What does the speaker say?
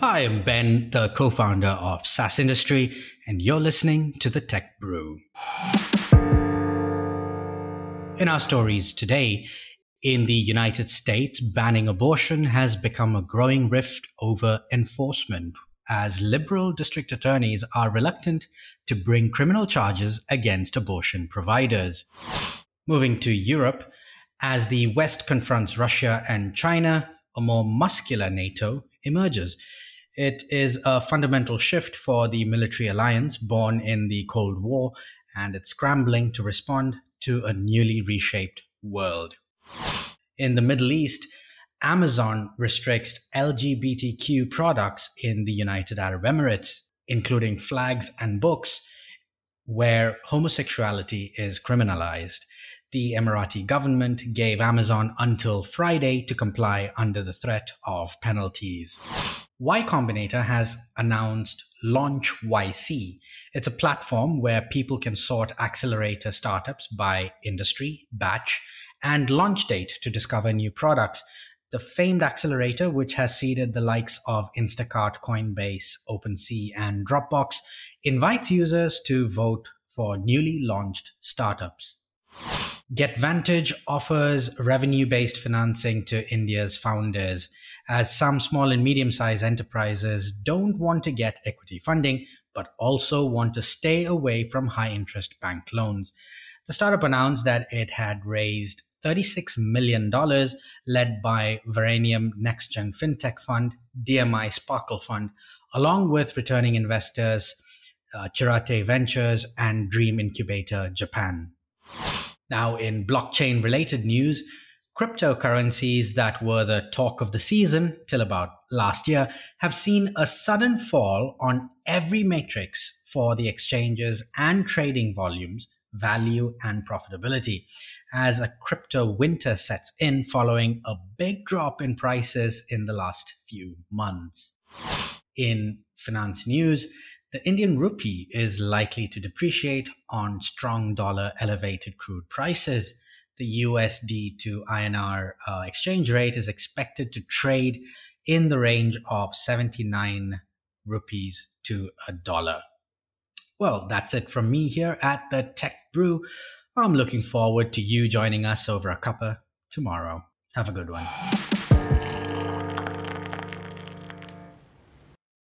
Hi, I'm Ben, the co founder of SaaS Industry, and you're listening to the Tech Brew. In our stories today, in the United States, banning abortion has become a growing rift over enforcement, as liberal district attorneys are reluctant to bring criminal charges against abortion providers. Moving to Europe, as the West confronts Russia and China, a more muscular NATO emerges. It is a fundamental shift for the military alliance born in the Cold War, and it's scrambling to respond to a newly reshaped world. In the Middle East, Amazon restricts LGBTQ products in the United Arab Emirates, including flags and books, where homosexuality is criminalized. The Emirati government gave Amazon until Friday to comply under the threat of penalties. Y Combinator has announced Launch YC. It's a platform where people can sort accelerator startups by industry, batch, and launch date to discover new products. The famed accelerator, which has seeded the likes of Instacart, Coinbase, OpenSea, and Dropbox, invites users to vote for newly launched startups. GetVantage offers revenue based financing to India's founders, as some small and medium sized enterprises don't want to get equity funding, but also want to stay away from high interest bank loans. The startup announced that it had raised $36 million, led by Varanium Nexgen FinTech Fund, DMI Sparkle Fund, along with returning investors uh, Chiratae Ventures and Dream Incubator Japan. Now, in blockchain related news, cryptocurrencies that were the talk of the season till about last year have seen a sudden fall on every matrix for the exchanges and trading volumes, value, and profitability as a crypto winter sets in following a big drop in prices in the last few months. In finance news, the Indian rupee is likely to depreciate on strong dollar elevated crude prices. The USD to INR uh, exchange rate is expected to trade in the range of 79 rupees to a dollar. Well, that's it from me here at the Tech Brew. I'm looking forward to you joining us over a cuppa tomorrow. Have a good one.